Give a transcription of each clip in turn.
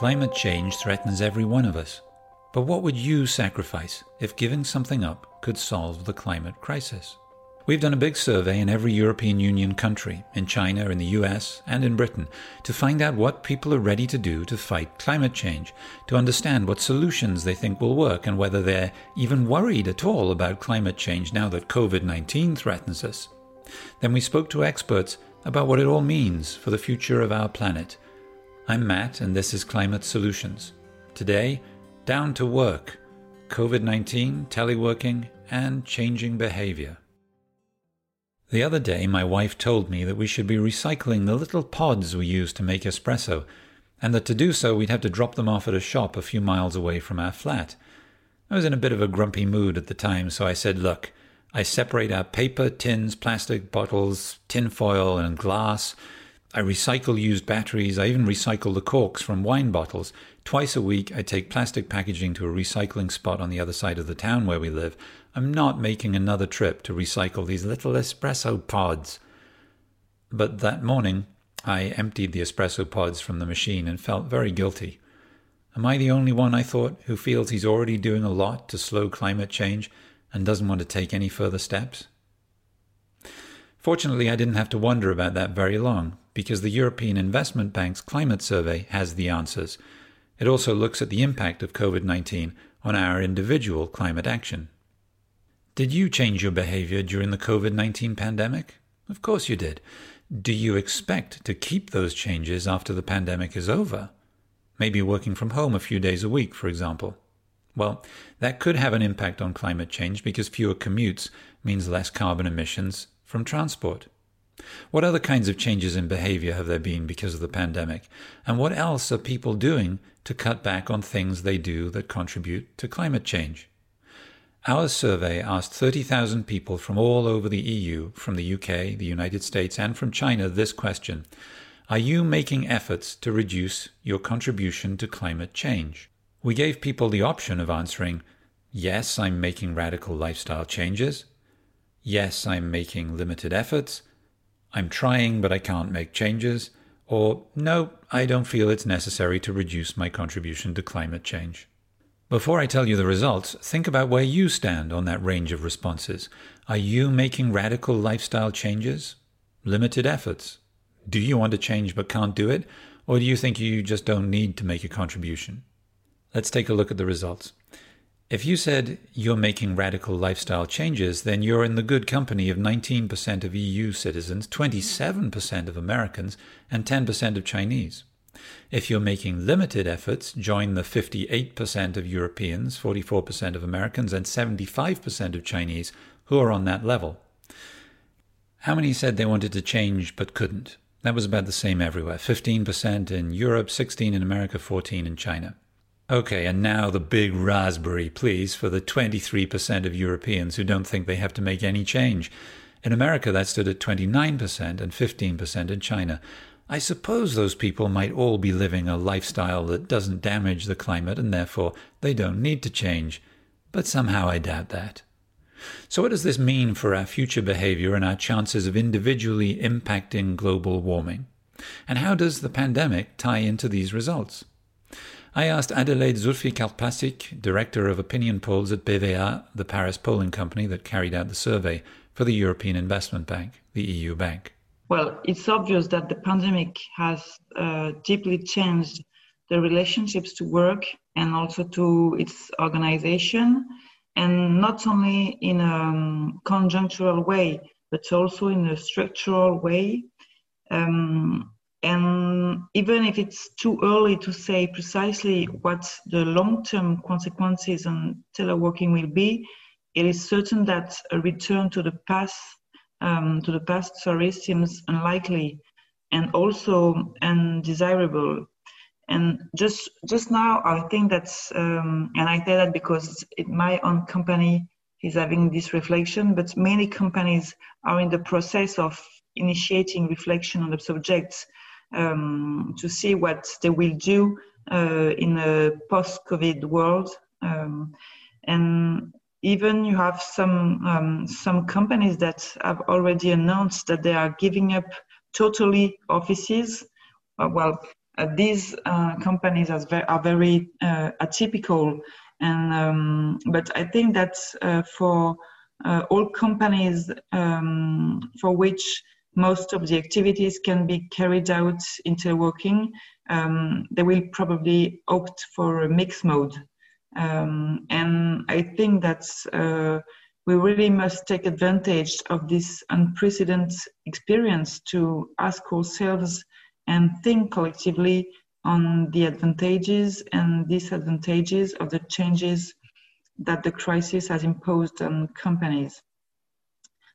Climate change threatens every one of us. But what would you sacrifice if giving something up could solve the climate crisis? We've done a big survey in every European Union country, in China, in the US, and in Britain, to find out what people are ready to do to fight climate change, to understand what solutions they think will work, and whether they're even worried at all about climate change now that COVID 19 threatens us. Then we spoke to experts about what it all means for the future of our planet I'm Matt, and this is Climate Solutions. Today, down to work, COVID 19, teleworking, and changing behavior. The other day, my wife told me that we should be recycling the little pods we use to make espresso, and that to do so we'd have to drop them off at a shop a few miles away from our flat. I was in a bit of a grumpy mood at the time, so I said, Look, I separate our paper, tins, plastic bottles, tin foil, and glass I recycle used batteries. I even recycle the corks from wine bottles. Twice a week, I take plastic packaging to a recycling spot on the other side of the town where we live. I'm not making another trip to recycle these little espresso pods. But that morning, I emptied the espresso pods from the machine and felt very guilty. Am I the only one, I thought, who feels he's already doing a lot to slow climate change and doesn't want to take any further steps? Fortunately, I didn't have to wonder about that very long because the European Investment Bank's climate survey has the answers. It also looks at the impact of COVID 19 on our individual climate action. Did you change your behavior during the COVID 19 pandemic? Of course you did. Do you expect to keep those changes after the pandemic is over? Maybe working from home a few days a week, for example. Well, that could have an impact on climate change because fewer commutes means less carbon emissions from transport. What other kinds of changes in behavior have there been because of the pandemic? And what else are people doing to cut back on things they do that contribute to climate change? Our survey asked 30,000 people from all over the EU, from the UK, the United States, and from China this question Are you making efforts to reduce your contribution to climate change? We gave people the option of answering, Yes, I'm making radical lifestyle changes. Yes, I'm making limited efforts. I'm trying, but I can't make changes, or no, I don't feel it's necessary to reduce my contribution to climate change. Before I tell you the results, think about where you stand on that range of responses. Are you making radical lifestyle changes? Limited efforts? Do you want to change but can't do it? Or do you think you just don't need to make a contribution? Let's take a look at the results. If you said you're making radical lifestyle changes, then you're in the good company of 19% of EU citizens, 27% of Americans, and 10% of Chinese. If you're making limited efforts, join the 58% of Europeans, 44% of Americans, and 75% of Chinese who are on that level. How many said they wanted to change but couldn't? That was about the same everywhere 15% in Europe, 16 in America, 14 in China. Okay, and now the big raspberry, please, for the 23% of Europeans who don't think they have to make any change. In America, that stood at 29% and 15% in China. I suppose those people might all be living a lifestyle that doesn't damage the climate and therefore they don't need to change. But somehow I doubt that. So, what does this mean for our future behavior and our chances of individually impacting global warming? And how does the pandemic tie into these results? I asked Adelaide Zulfikarpasic, Director of Opinion Polls at BVA, the Paris polling company that carried out the survey for the European Investment Bank, the EU bank. Well, it's obvious that the pandemic has uh, deeply changed the relationships to work and also to its organization, and not only in a um, conjunctural way, but also in a structural way. Um, and even if it's too early to say precisely what the long term consequences on teleworking will be, it is certain that a return to the past, um, to the past, sorry, seems unlikely and also undesirable. And just just now, I think that's, um, and I say that because it, my own company is having this reflection, but many companies are in the process of initiating reflection on the subjects um, to see what they will do uh, in a post-COVID world. Um, and even you have some um, some companies that have already announced that they are giving up totally offices. Uh, well, uh, these uh, companies are very, are very uh, atypical, and um, but I think that uh, for all companies um, for which most of the activities can be carried out interworking, um, they will probably opt for a mixed mode. Um, and I think that uh, we really must take advantage of this unprecedented experience to ask ourselves and think collectively on the advantages and disadvantages of the changes that the crisis has imposed on companies.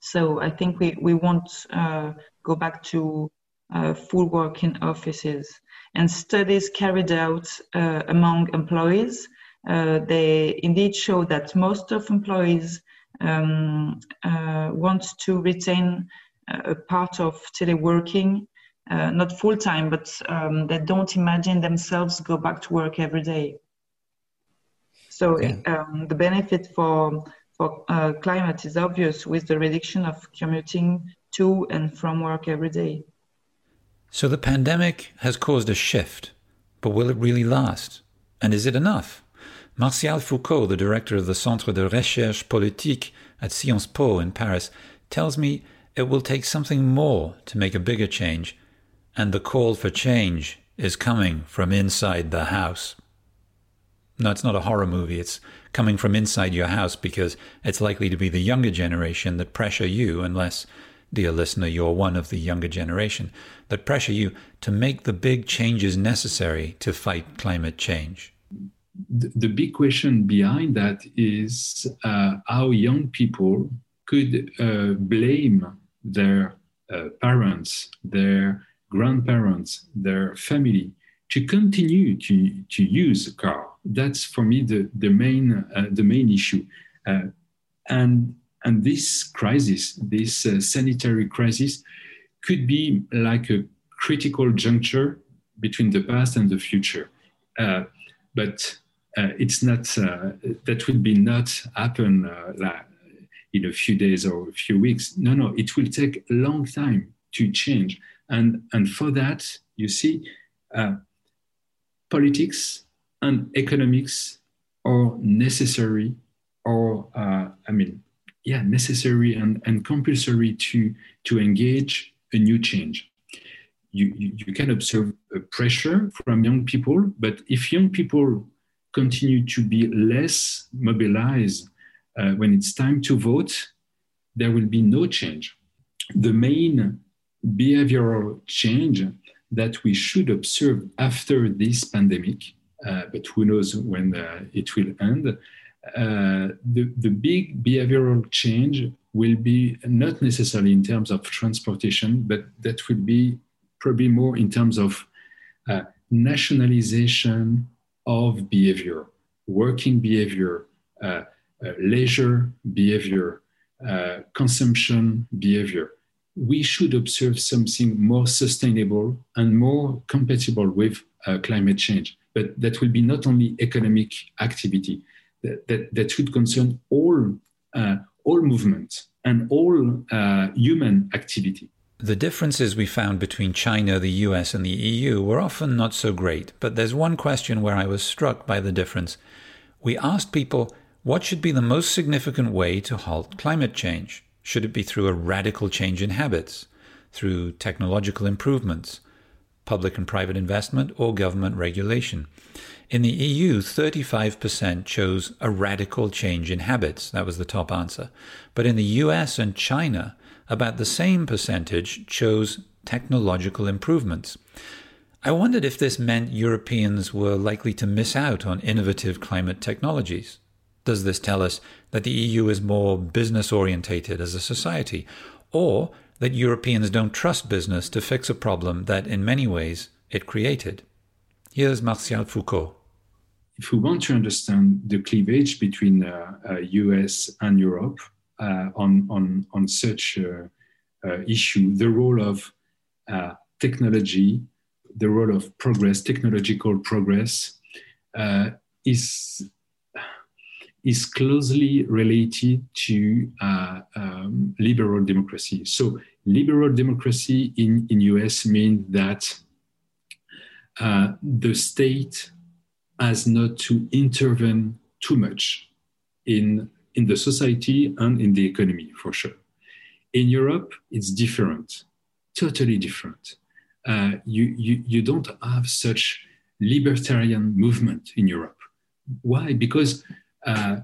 So I think we, we won't uh, go back to uh, full work in offices. And studies carried out uh, among employees, uh, they indeed show that most of employees um, uh, want to retain a part of teleworking, uh, not full time, but um, they don't imagine themselves go back to work every day. So um, the benefit for for uh, climate is obvious with the reduction of commuting to and from work every day. So the pandemic has caused a shift, but will it really last? And is it enough? Martial Foucault, the director of the Centre de Recherche Politique at Sciences Po in Paris, tells me it will take something more to make a bigger change, and the call for change is coming from inside the house. No, it's not a horror movie. It's coming from inside your house because it's likely to be the younger generation that pressure you, unless, dear listener, you're one of the younger generation, that pressure you to make the big changes necessary to fight climate change. The, big question behind that is uh, how young people could uh, blame their uh, parents, their grandparents, their family to continue to, to use a car that's for me the, the main uh, the main issue. Uh, and and this crisis this uh, sanitary crisis could be like a critical juncture between the past and the future. Uh, but uh, it's not uh, that will be not happen in a few days or a few weeks. No no it will take a long time to change. And and for that you see politics and economics are necessary or uh, i mean yeah necessary and, and compulsory to to engage a new change. You, you, you can observe a pressure from young people but if young people continue to be less mobilized uh, when it's time to vote there will be no change. The main behavioral change that we should observe after this pandemic but who knows when uh, it will end. Uh, the, the big behavioral change will be not necessarily in terms of transportation, but that will be probably more in terms of uh, nationalization of behavior, working behavior, uh, uh, leisure behavior, consumption behavior. We should observe something more sustainable and more compatible with climate change but that will be not only economic activity, that, that, that should concern all, uh, all movements and all uh, human activity. The differences we found between China, the US, and the EU were often not so great, but there's one question where I was struck by the difference. We asked people what should be the most significant way to halt climate change? Should it be through a radical change in habits, through technological improvements, public and private investment, or government regulation. In the EU, 35% chose a radical change in habits. That was the top answer. But in the US and China, about the same percentage chose technological improvements. I wondered if this meant Europeans were likely to miss out on innovative climate technologies. Does this tell us that the EU is more business orientated as a society, or that Europeans don't trust business to fix a problem that, in many ways, it created. Here's Martial Foucault. If we want to understand the cleavage between uh, uh, US and Europe uh, on, on, on such uh, uh, issue, the role of uh, technology, the role of progress, technological progress, is is closely related to uh, um, liberal democracy. So liberal democracy in, in US means that uh, the state has not to intervene too much in, in the society and in the economy, for sure. In Europe, it's different, totally different. Uh, you, you, you don't have such libertarian movement in Europe. Why? Because uh,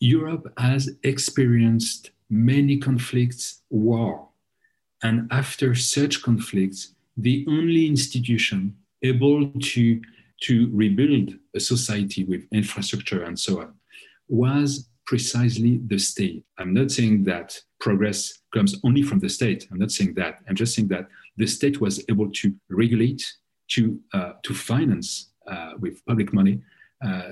Europe has experienced many conflicts, war. And after such conflicts, the only institution able to, to rebuild a society with infrastructure and so on was precisely the state. I'm not saying that progress comes only from the state. I'm not saying that. I'm just saying that the state was able to regulate, to, uh, to finance uh, with public money uh,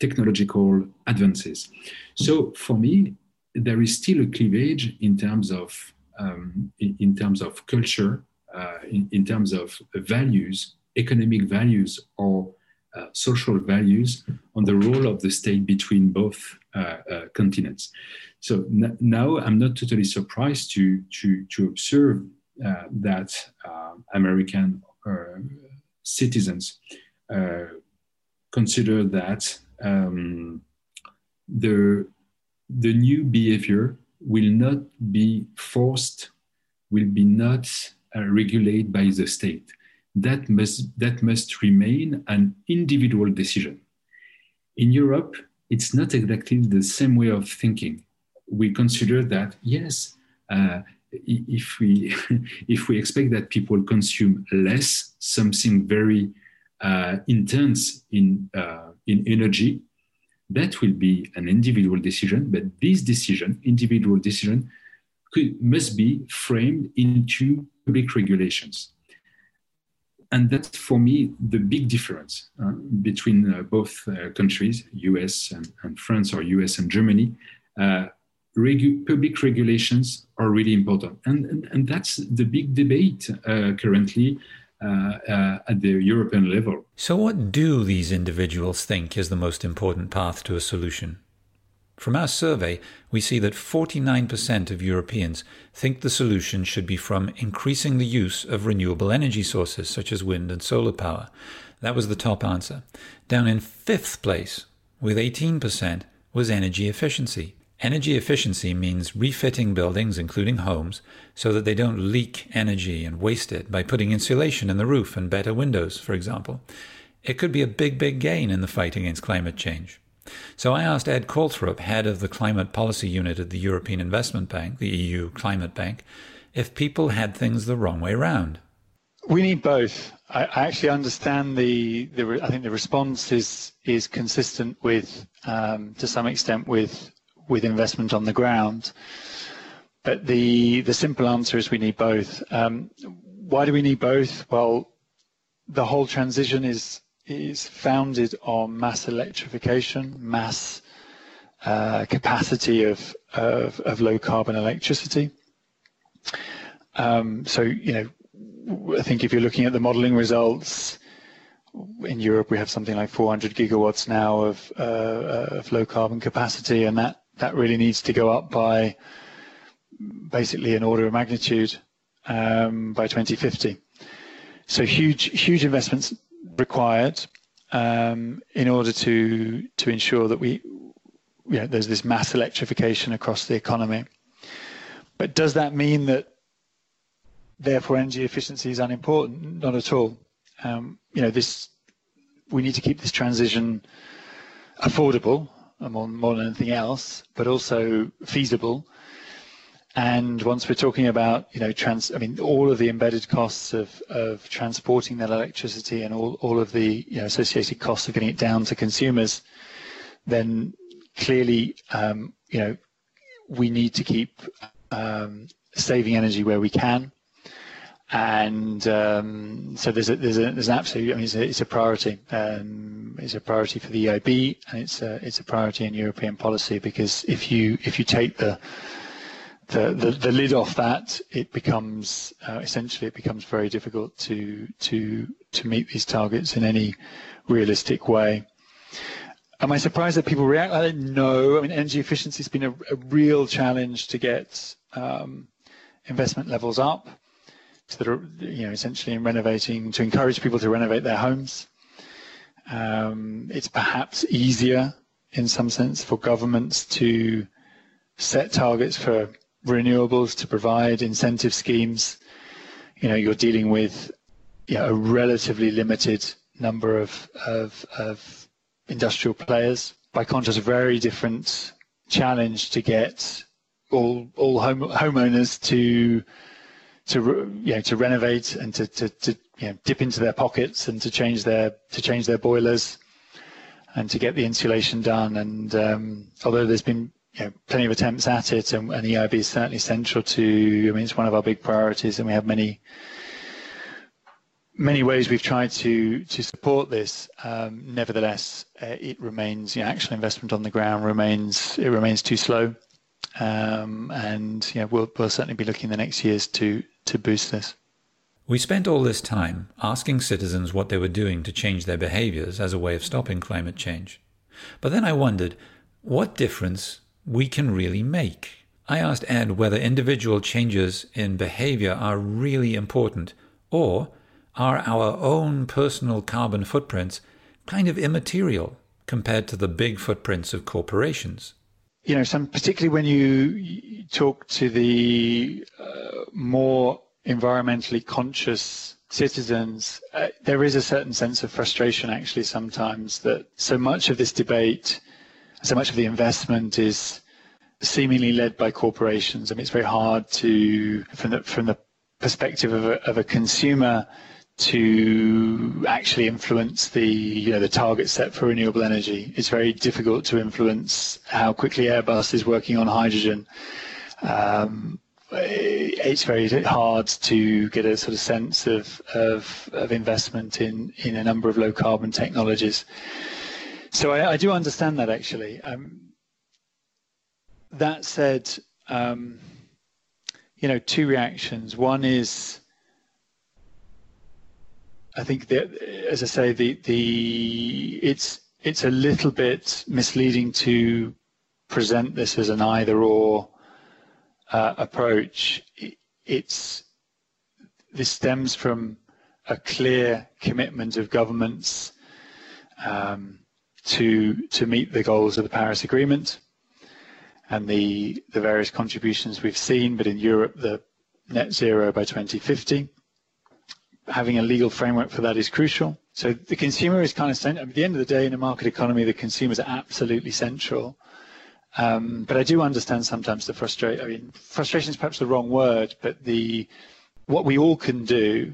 technological advances. So for me, there is still a cleavage in terms of um, in, in, terms of culture, uh, in, in, terms of values, economic values or uh, social values on the role of the state between both uh, uh continents. So n- now I'm not totally surprised to to to observe uh, that uh, American citizens consider that um, the, the new behavior will not be forced, will be not uh, regulated by the state. That must, that must remain an individual decision. In Europe, it's not exactly the same way of thinking. We consider that, yes, uh, if we if we expect that people consume less, something very intense in, uh, in energy, that will be an individual decision, but this decision, individual decision, could, must be framed into public regulations. And that's for me the big difference uh, between uh, both uh, countries, US and, and, France or US and Germany. Uh, regu- public regulations are really important. And, and, and that's the big debate currently uh, uh, Uh, uh, at the European level. So, what do these individuals think is the most important path to a solution? From our survey, we see that 49% of Europeans think the solution should be from increasing the use of renewable energy sources such as wind and solar power. That was the top answer. Down in fifth place, with 18%, was energy efficiency. Energy efficiency means refitting buildings, including homes, so that they don't leak energy and waste it by putting insulation in the roof and better windows, for example. It could be a big, big gain in the fight against climate change. So I asked Ed Calthrop, head of the climate policy unit at the European Investment Bank, the EU Climate Bank, if people had things the wrong way round. We need both. I, I actually understand the, the. I think the response is is consistent with, um, to some extent, with with investment on the ground. But the the simple answer is we need both. Um, why do we need both? Well, the whole transition is is founded on mass electrification, mass uh, capacity of, of, of low carbon electricity. Um, so you know, I think if you're looking at the modelling results in Europe, we have something like 400 gigawatts now of, uh, of low carbon capacity, and that that really needs to go up by basically an order of magnitude um, by 2050. So huge, huge investments required um, in order to to ensure that we, there's this mass electrification across the economy. But does that mean that therefore energy efficiency is unimportant? Not at all. Um, you know, this we need to keep this transition affordable more, more than anything else, but also feasible. And once we're talking about, you know, trans, I mean, all of the embedded costs of, of transporting that electricity and all, all of the you know, associated costs of getting it down to consumers, then clearly, um, you know, we need to keep um, saving energy where we can and um, so there's a, there's, a, there's an absolute, I mean, it's a, it's a priority. Um, it's a priority for the EIB, and it's a, it's a priority in European policy because if you if you take the the, the, the lid off that, it becomes uh, essentially it becomes very difficult to to to meet these targets in any realistic way. Am I surprised that people react like that? No. I mean, energy efficiency has been a, a real challenge to get um, investment levels up that are, you know, essentially in renovating to encourage people to renovate their homes. Um, it's perhaps easier in some sense for governments to set targets for renewables to provide incentive schemes. You know, you're dealing with you know, a relatively limited number of, of, of industrial players. By contrast, a very different challenge to get all all home, homeowners to to you know to renovate and to, to, to you know, dip into their pockets and to change their to change their boilers and to get the insulation done. And um, although there's been you know, plenty of attempts at it, and, and EIB is certainly central to. I mean, it's one of our big priorities, and we have many many ways we've tried to to support this. Um, nevertheless, uh, it remains you know, actual investment on the ground remains it remains too slow, um, and we'll we'll certainly be looking in the next years to to boost this. We spent all this time asking citizens what they were doing to change their behaviors as a way of stopping climate change. But then I wondered what difference we can really make. I asked Ed whether individual changes in behavior are really important, or are our own personal carbon footprints kind of immaterial compared to the big footprints of corporations? You know, some particularly when you talk to the uh, more environmentally conscious citizens, uh, there is a certain sense of frustration actually sometimes that so much of this debate, so much of the investment is seemingly led by corporations. I mean, it's very hard to, from the, from the perspective of a, of a consumer, to actually influence the you know the target set for renewable energy. It's very difficult to influence how quickly Airbus is working on hydrogen. Um, it's very hard to get a sort of sense of, of, of investment in, in a number of low carbon technologies. So I, I do understand that actually. Um, that said, um, you know, two reactions. One is, I think that, as I say, the the it's it's a little bit misleading to present this as an either or uh, approach. It's this stems from a clear commitment of governments um, to to meet the goals of the Paris Agreement and the the various contributions we've seen. But in Europe, the net zero by 2050. Having a legal framework for that is crucial. So the consumer is kind of central at the end of the day in a market economy, the consumer is absolutely central. Um, but I do understand sometimes the frustration. I mean, frustration is perhaps the wrong word, but the what we all can do,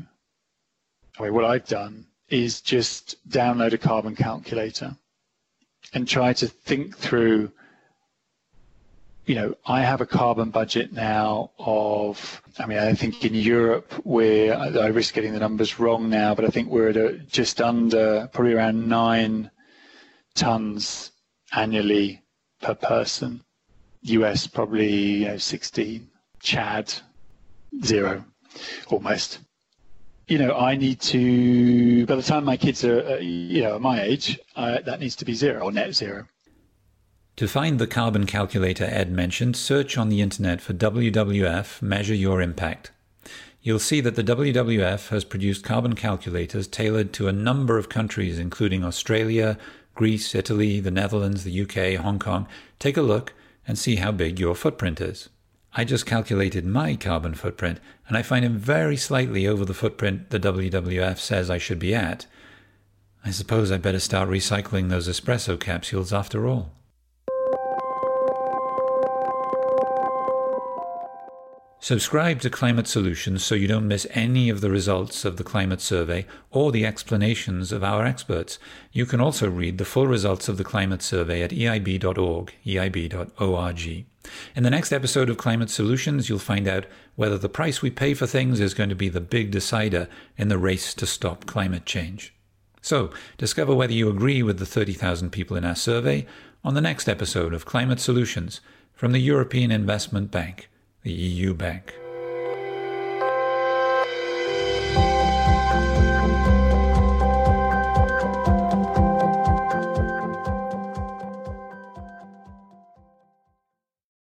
I mean, what I've done is just download a carbon calculator and try to think through. You know, I have a carbon budget now of, I mean, I think in Europe we're, I risk getting the numbers wrong now, but I think we're at a, just under, probably around nine tons annually per person. US probably you know, 16. Chad, zero, almost. You know, I need to, by the time my kids are, you know, my age, uh, that needs to be zero or net zero. To find the carbon calculator Ed mentioned, search on the internet for WWF Measure Your Impact. You'll see that the WWF has produced carbon calculators tailored to a number of countries, including Australia, Greece, Italy, the Netherlands, the UK, Hong Kong, take a look and see how big your footprint is. I just calculated my carbon footprint and I find it very slightly over the footprint the WWF says I should be at. I suppose I'd better start recycling those espresso capsules after all. Subscribe to Climate Solutions so you don't miss any of the results of the climate survey or the explanations of our experts. You can also read the full results of the climate survey at eib.org, eib.org. In the next episode of Climate Solutions, you'll find out whether the price we pay for things is going to be the big decider in the race to stop climate change. So, discover whether you agree with the 30,000 people in our survey on the next episode of Climate Solutions from the European Investment Bank the EU Bank.